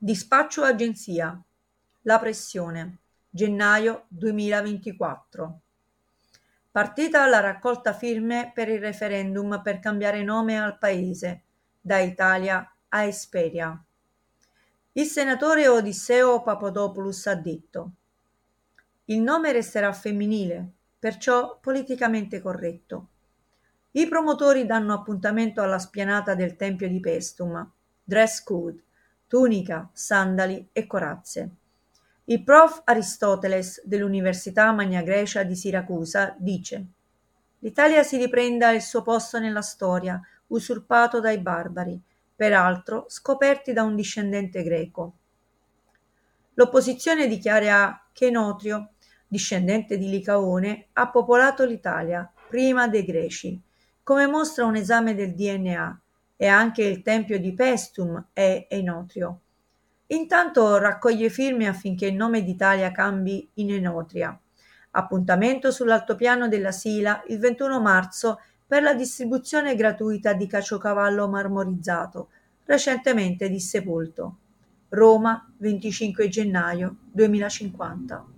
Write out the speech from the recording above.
Dispaccio agenzia. La pressione. Gennaio 2024. Partita la raccolta firme per il referendum per cambiare nome al paese, da Italia a Esperia. Il senatore Odisseo Papadopoulos ha detto il nome resterà femminile, perciò politicamente corretto. I promotori danno appuntamento alla spianata del Tempio di Pestum, dress code, tunica, sandali e corazze. Il prof Aristoteles dell'Università Magna Grecia di Siracusa dice L'Italia si riprenda il suo posto nella storia, usurpato dai barbari, peraltro scoperti da un discendente greco. L'opposizione dichiara che Notrio, discendente di Licaone, ha popolato l'Italia prima dei greci, come mostra un esame del DNA, e anche il tempio di Pestum è Enotrio. Intanto raccoglie firme affinché il nome d'Italia cambi in Enotria. Appuntamento sull'altopiano della Sila il 21 marzo per la distribuzione gratuita di caciocavallo marmorizzato, recentemente dissepolto. Roma, 25 gennaio 2050.